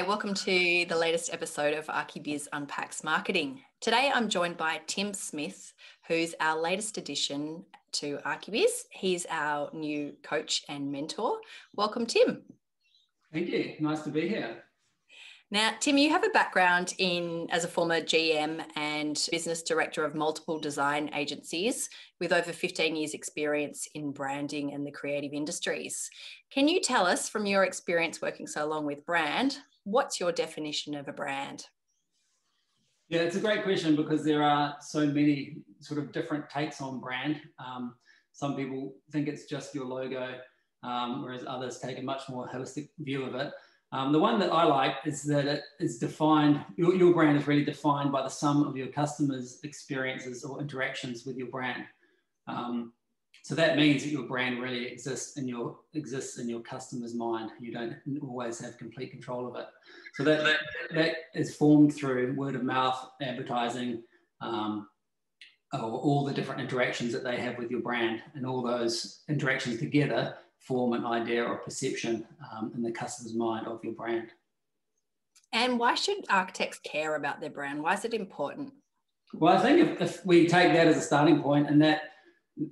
Hi, welcome to the latest episode of Archibiz Unpacks Marketing. Today I'm joined by Tim Smith, who's our latest addition to Archibiz. He's our new coach and mentor. Welcome, Tim. Thank you. Nice to be here. Now, Tim, you have a background in as a former GM and business director of multiple design agencies with over 15 years experience in branding and the creative industries. Can you tell us from your experience working so long with brand, what's your definition of a brand? Yeah, it's a great question because there are so many sort of different takes on brand. Um, some people think it's just your logo, um, whereas others take a much more holistic view of it. Um, the one that I like is that it is defined, your, your brand is really defined by the sum of your customers' experiences or interactions with your brand. Um, so that means that your brand really exists in your exists in your customer's mind. You don't always have complete control of it. So that that, that is formed through word of mouth advertising, um, or all the different interactions that they have with your brand, and all those interactions together form an idea or perception um, in the customer's mind of your brand. And why should architects care about their brand? Why is it important? Well, I think if, if we take that as a starting point, and that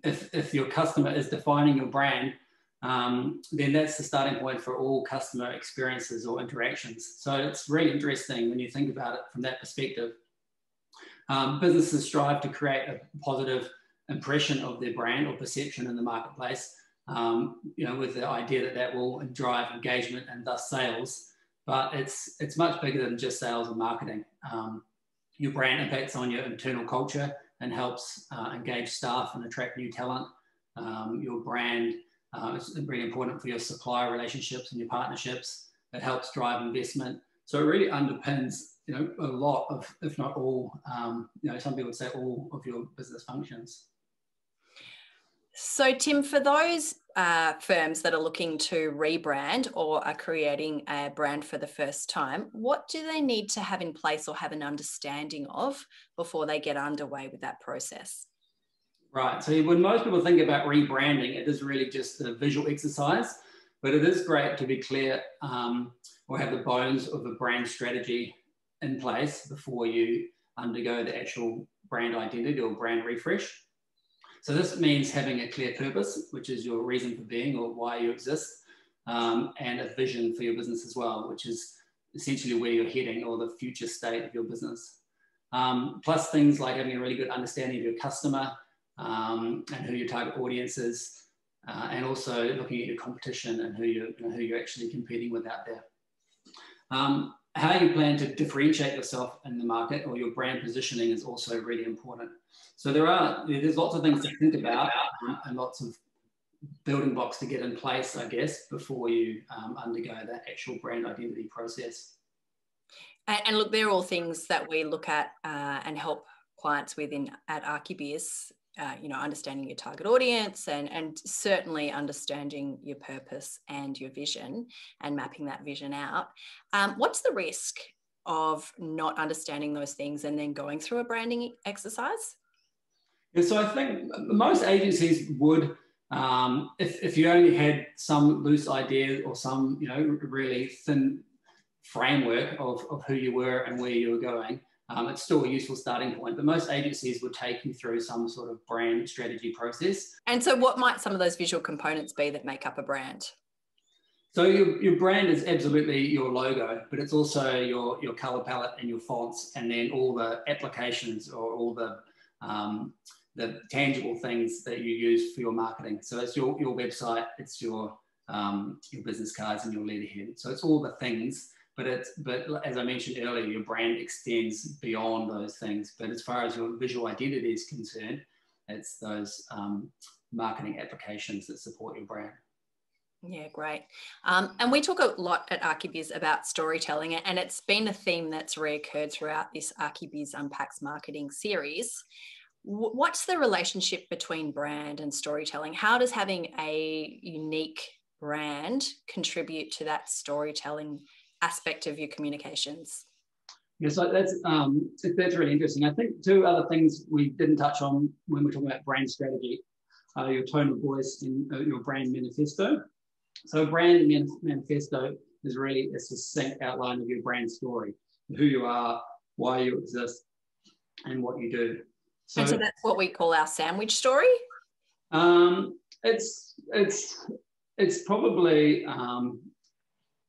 if, if your customer is defining your brand, um, then that's the starting point for all customer experiences or interactions. So it's really interesting when you think about it from that perspective. Um, businesses strive to create a positive impression of their brand or perception in the marketplace um, you know, with the idea that that will drive engagement and thus sales. But it's it's much bigger than just sales and marketing. Um, your brand impacts on your internal culture and helps uh, engage staff and attract new talent. Um, your brand uh, is really important for your supplier relationships and your partnerships. It helps drive investment. So it really underpins, you know, a lot of, if not all, um, you know, some people would say all of your business functions. So, Tim, for those uh, firms that are looking to rebrand or are creating a brand for the first time, what do they need to have in place or have an understanding of before they get underway with that process? Right. So, when most people think about rebranding, it is really just a visual exercise, but it is great to be clear um, or have the bones of a brand strategy in place before you undergo the actual brand identity or brand refresh. So this means having a clear purpose, which is your reason for being or why you exist, um, and a vision for your business as well, which is essentially where you're heading or the future state of your business. Um, plus things like having a really good understanding of your customer um, and who your target audience is, uh, and also looking at your competition and who you're, you know, who you're actually competing with out there. Um, how you plan to differentiate yourself in the market or your brand positioning is also really important. So there are there's lots of things to think about um, and lots of building blocks to get in place, I guess, before you um, undergo that actual brand identity process. And, and, look, they're all things that we look at uh, and help clients within at Archibiz uh, you know, understanding your target audience and, and certainly understanding your purpose and your vision and mapping that vision out. Um, what's the risk of not understanding those things and then going through a branding exercise? Yeah, so I think most agencies would, um, if, if you only had some loose idea or some, you know, really thin framework of, of who you were and where you were going, um, it's still a useful starting point, but most agencies would take you through some sort of brand strategy process. And so, what might some of those visual components be that make up a brand? So, your, your brand is absolutely your logo, but it's also your, your color palette and your fonts, and then all the applications or all the um, the tangible things that you use for your marketing. So, it's your, your website, it's your um, your business cards and your letterhead. So, it's all the things but it's but as I mentioned earlier, your brand extends beyond those things. But as far as your visual identity is concerned, it's those um, marketing applications that support your brand. Yeah, great. Um, and we talk a lot at Archibiz about storytelling, and it's been a theme that's reoccurred throughout this Archibiz Unpacks marketing series. What's the relationship between brand and storytelling? How does having a unique brand contribute to that storytelling aspect of your communications? Yeah, so that's um, that's really interesting. I think two other things we didn't touch on when we're talking about brand strategy are your tone of voice and uh, your brand manifesto. So, brand manifesto is really a succinct outline of your brand story, who you are, why you exist, and what you do. So, and so that's what we call our sandwich story. Um, it's it's it's probably um,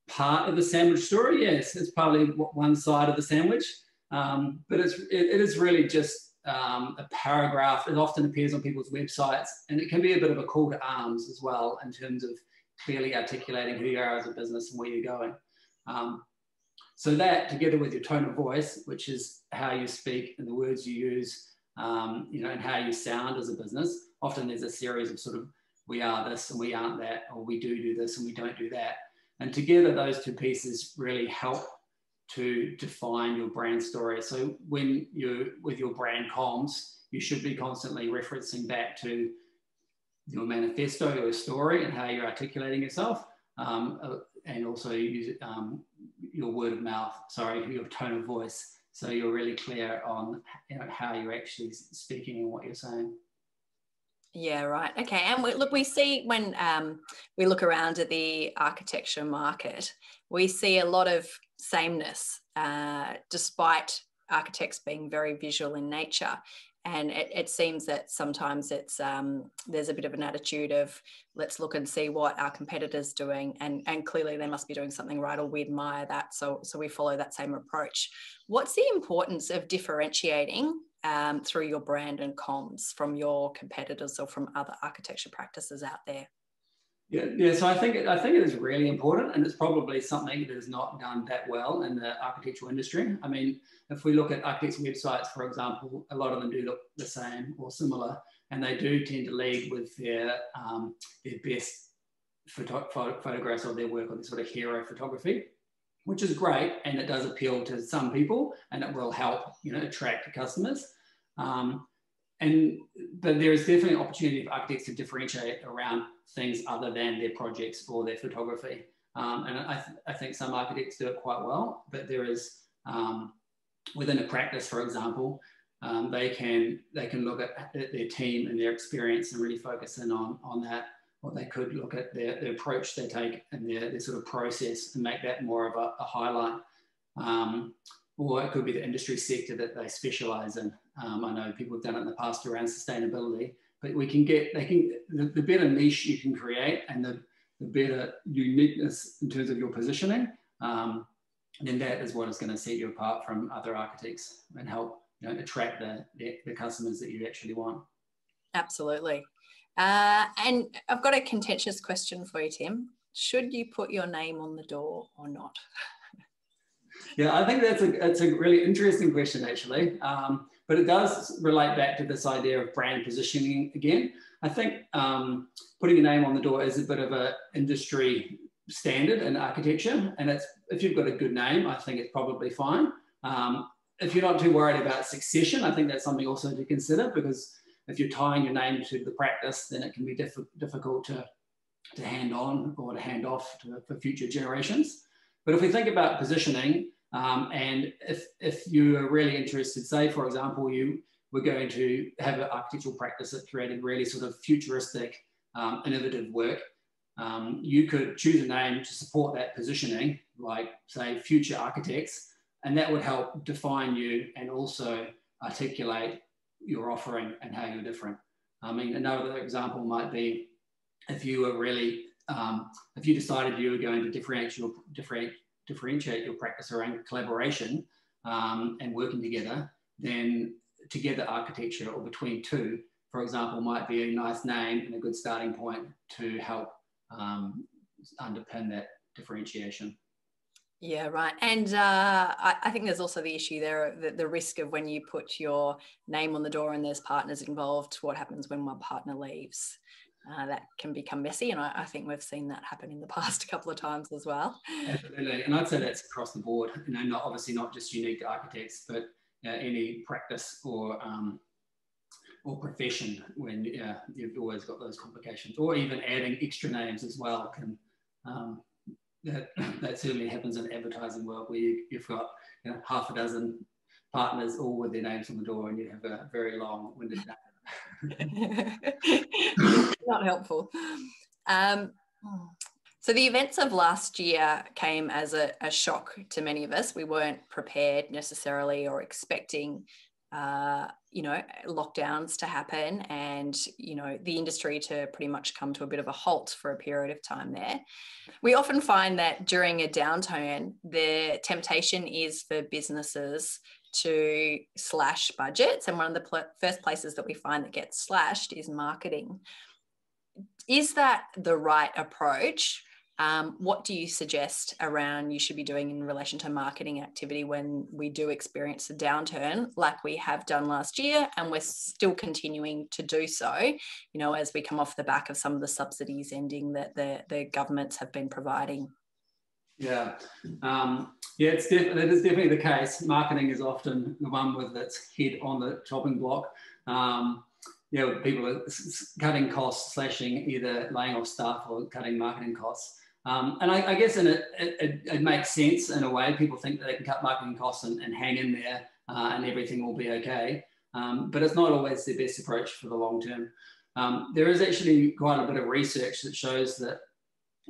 part of the sandwich story. Yes, it's probably one side of the sandwich, um, but it's it, it is really just um, a paragraph. It often appears on people's websites, and it can be a bit of a call to arms as well in terms of clearly articulating who you are as a business and where you're going. Um, so that, together with your tone of voice, which is how you speak and the words you use, um, you know, and how you sound as a business, often there's a series of sort of we are this and we aren't that, or we do do this and we don't do that. And together, those two pieces really help to define your brand story. So when you're with your brand comms, you should be constantly referencing back to your manifesto, your story, and how you're articulating yourself, um, uh, and also use um, your word of mouth. Sorry, your tone of voice, so you're really clear on you know, how you're actually speaking and what you're saying. Yeah, right. Okay. And we, look, we see when um, we look around at the architecture market, we see a lot of sameness, uh, despite architects being very visual in nature. And it, it seems that sometimes it's um, there's a bit of an attitude of let's look and see what our competitors doing, and and clearly they must be doing something right, or we admire that, so so we follow that same approach. What's the importance of differentiating um, through your brand and comms from your competitors or from other architecture practices out there? Yeah, yeah. So I think it, I think it is really important, and it's probably something that is not done that well in the architectural industry. I mean, if we look at architects' websites, for example, a lot of them do look the same or similar, and they do tend to lead with their um, their best photo- photographs of their work or the sort of hero photography which is great and it does appeal to some people and it will help you know attract customers. Um, and but there is definitely an opportunity for architects to differentiate around things other than their projects or their photography. Um, and I, th- I, think some architects do it quite well but there is um, within a practice for example um, they can they can look at, at their team and their experience and really focus in on on that or they could look at their, the approach they take and their, their sort of process and make that more of a, a highlight. Um, or it could be the industry sector that they specialize in. Um, I know people have done it in the past around sustainability, but we can get, they can, the, the better niche you can create and the, the better uniqueness in terms of your positioning, um, then that is what is going to set you apart from other architects and help you know, attract the, the, the customers that you actually want. Absolutely. Uh, and I've got a contentious question for you, Tim. Should you put your name on the door or not? yeah, I think that's a, that's a really interesting question, actually. Um, but it does relate back to this idea of brand positioning again. I think um, putting a name on the door is a bit of an industry standard in architecture. And it's if you've got a good name, I think it's probably fine. Um, if you're not too worried about succession, I think that's something also to consider because if you're tying your name to the practice, then it can be diff difficult to, to hand on or to hand off to, for future generations. But if we think about positioning, um, and if, if you are really interested, say, for example, you were going to have an architectural practice that created really sort of futuristic, um, innovative work, um, you could choose a name to support that positioning, like, say, future architects, and that would help define you and also articulate your offering and how you're different. I mean, another example might be if you were really, um, if you decided you were going to differentiate your, differentiate, differentiate your practice around collaboration um, and working together, then together architecture or between two, for example, might be a nice name and a good starting point to help um, underpin that differentiation. Yeah, right. And uh, I, I, think there's also the issue there, the, the, risk of when you put your name on the door and there's partners involved, what happens when one partner leaves? Uh, that can become messy. And I, I, think we've seen that happen in the past a couple of times as well. Absolutely. And I'd say that's across the board, you know, not obviously not just unique to architects, but uh, any practice or um, or profession when you've always got those complications, or even adding extra names as well can um, that, that certainly happens in the advertising world where you, have got you know, half a dozen partners all with their names on the door and you have a very long winded. Not helpful. Um, So the events of last year came as a, a, shock to many of us. We weren't prepared necessarily or expecting, uh, you know, lockdowns to happen and, you know, the industry to pretty much come to a bit of a halt for a period of time there. We often find that during a downturn, the temptation is for businesses to slash budgets. And one of the pl- first places that we find that gets slashed is marketing. Is that the right approach? Um, what do you suggest around you should be doing in relation to marketing activity when we do experience a downturn like we have done last year and we're still continuing to do so, you know, as we come off the back of some of the subsidies ending that the, the governments have been providing? Yeah, um, yeah, it's def- definitely the case. Marketing is often the one with its head on the chopping block. Um, you know, people are cutting costs, slashing either laying off staff or cutting marketing costs. Um, and I, I, guess in it, it, it, makes sense in a way. People think that they can cut marketing costs and, and hang in there uh, and everything will be okay. Um, but it's not always the best approach for the long term. Um, there is actually quite a bit of research that shows that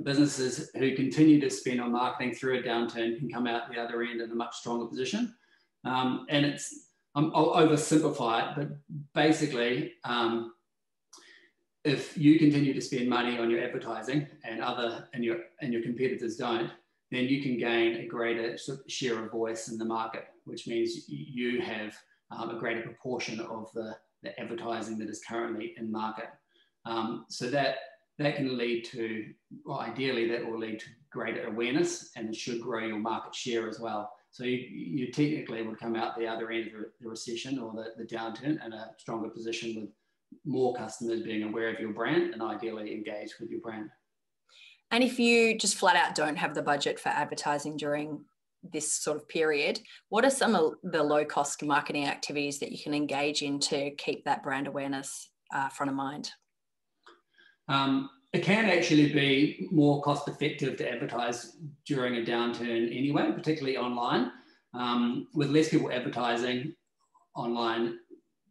businesses who continue to spend on marketing through a downturn can come out the other end in a much stronger position. Um, and it's, I'll oversimplify it, but basically, um, if you continue to spend money on your advertising and other and your and your competitors don't, then you can gain a greater share of voice in the market, which means you have um, a greater proportion of the, the advertising that is currently in market. Um, so that that can lead to, well, ideally that will lead to greater awareness and it should grow your market share as well. So you, you technically would come out the other end of the recession or the, the downturn in a stronger position with more customers being aware of your brand and ideally engaged with your brand. And if you just flat out don't have the budget for advertising during this sort of period, what are some of the low cost marketing activities that you can engage in to keep that brand awareness uh, front of mind? Um, it can actually be more cost effective to advertise during a downturn anyway, particularly online. Um, with less people advertising online,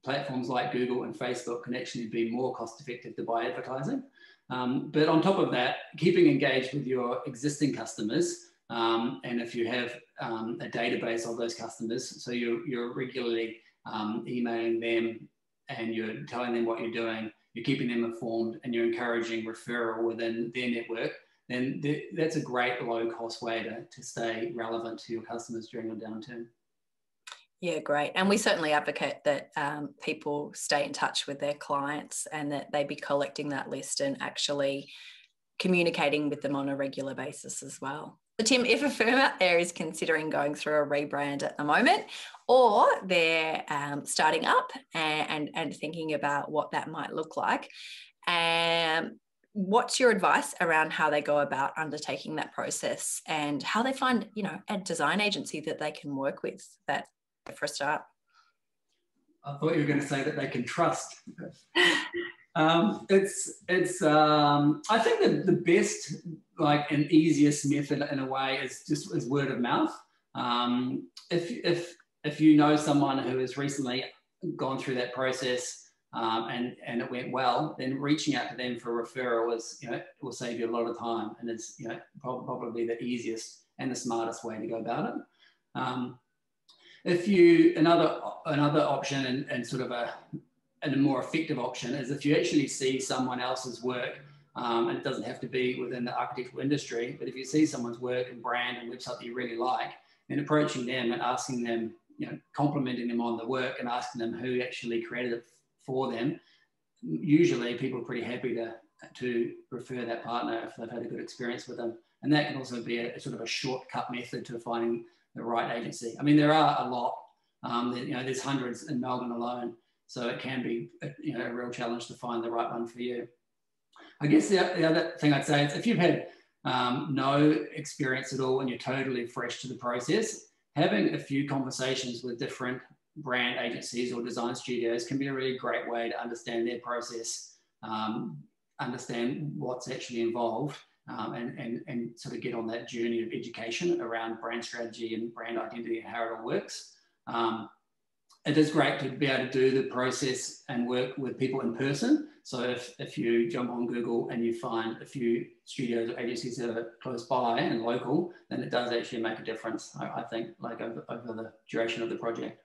platforms like Google and Facebook can actually be more cost effective to buy advertising. Um, but on top of that, keeping engaged with your existing customers, um, and if you have um, a database of those customers, so you're, you're regularly um, emailing them and you're telling them what you're doing, you're keeping them informed, and you're encouraging referral within their network, then th that's a great low cost way to, to stay relevant to your customers during a downturn. Yeah, great. And we certainly advocate that um, people stay in touch with their clients and that they be collecting that list and actually communicating with them on a regular basis as well. So Tim, if a firm out there is considering going through a rebrand at the moment, or they're um, starting up and, and, and, thinking about what that might look like, um, what's your advice around how they go about undertaking that process and how they find, you know, a design agency that they can work with that for a. I thought you were going to say that they can trust. um, it's it's. Um, I think that the best, like, and easiest method in a way is just is word of mouth. Um, if if if you know someone who has recently gone through that process um, and and it went well, then reaching out to them for a referral is you know will save you a lot of time and it's you know probably the easiest and the smartest way to go about it. If you another another option and, and sort of a and a more effective option is if you actually see someone else's work um, and it doesn't have to be within the architectural industry but if you see someone's work and brand and website that you really like then approaching them and asking them you know complimenting them on the work and asking them who actually created it for them usually people are pretty happy to to refer that partner if they've had a good experience with them. And that can also be a sort of a shortcut method to finding the right agency. I mean, there are a lot. Um, you know, there's hundreds in Melbourne alone, so it can be you know a real challenge to find the right one for you. I guess the, the other thing I'd say is if you've had um, no experience at all and you're totally fresh to the process, having a few conversations with different brand agencies or design studios can be a really great way to understand their process, um, understand what's actually involved, um, and, and, and sort of get on that journey of education around brand strategy and brand identity and how it all works. Um, it is great to be able to do the process and work with people in person. So if, if you jump on Google and you find a few studios or agencies that are close by and local, then it does actually make a difference, I, I think, like over, over the duration of the project.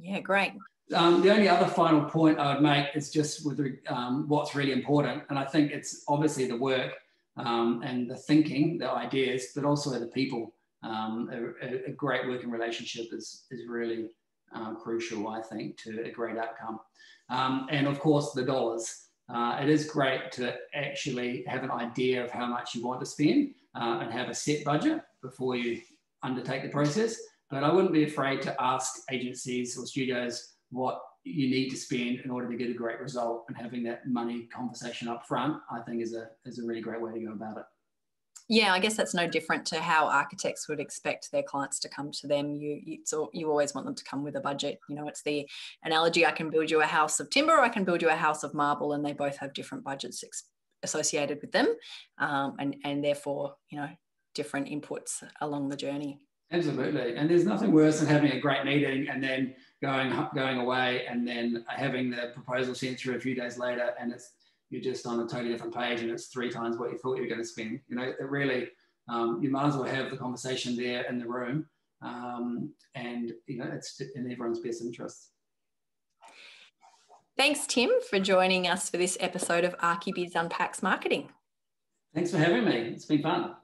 Yeah, great. Um, the only other final point I would make is just with um, what's really important. And I think it's obviously the work um, and the thinking, the ideas, but also the people. Um, a, a, great working relationship is, is really uh, crucial, I think, to a great outcome. Um, and of course, the dollars. Uh, it is great to actually have an idea of how much you want to spend uh, and have a set budget before you undertake the process. But I wouldn't be afraid to ask agencies or studios what you need to spend in order to get a great result. And having that money conversation up front, I think, is a is a really great way to go about it yeah, I guess that's no different to how architects would expect their clients to come to them. You you, all, you always want them to come with a budget. You know, it's the analogy: I can build you a house of timber, or I can build you a house of marble, and they both have different budgets associated with them, um, and and therefore, you know, different inputs along the journey. Absolutely, and there's nothing worse than having a great meeting and then going going away and then having the proposal sent through a few days later, and it's you're just on a totally different page and it's three times what you thought you were going to spend. You know, it really, um, you might as well have the conversation there in the room um, and, you know, it's in everyone's best interest. Thanks, Tim, for joining us for this episode of ArchiBiz Unpacks Marketing. Thanks for having me. It's been fun.